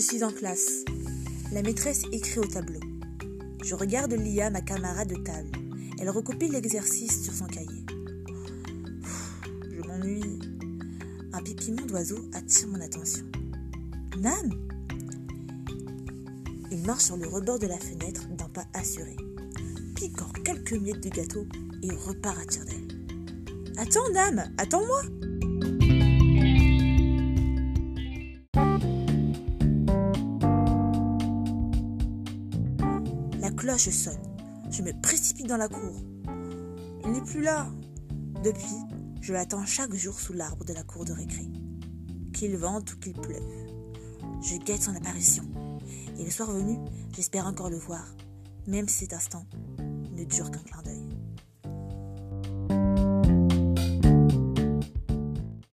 Je suis en classe. La maîtresse écrit au tableau. Je regarde Lia, ma camarade de table. Elle recopie l'exercice sur son cahier. Je m'ennuie. Un pépiment d'oiseau attire mon attention. Nam Il marche sur le rebord de la fenêtre d'un pas assuré. Pique en quelques miettes de gâteau et repart à tire d'aile. Attends, Nam Attends-moi Cloche sonne. Je me précipite dans la cour. Il n'est plus là. Depuis, je l'attends chaque jour sous l'arbre de la cour de récré. Qu'il vente ou qu'il pleuve. Je guette son apparition. Et le soir venu, j'espère encore le voir, même si cet instant ne dure qu'un clin d'œil.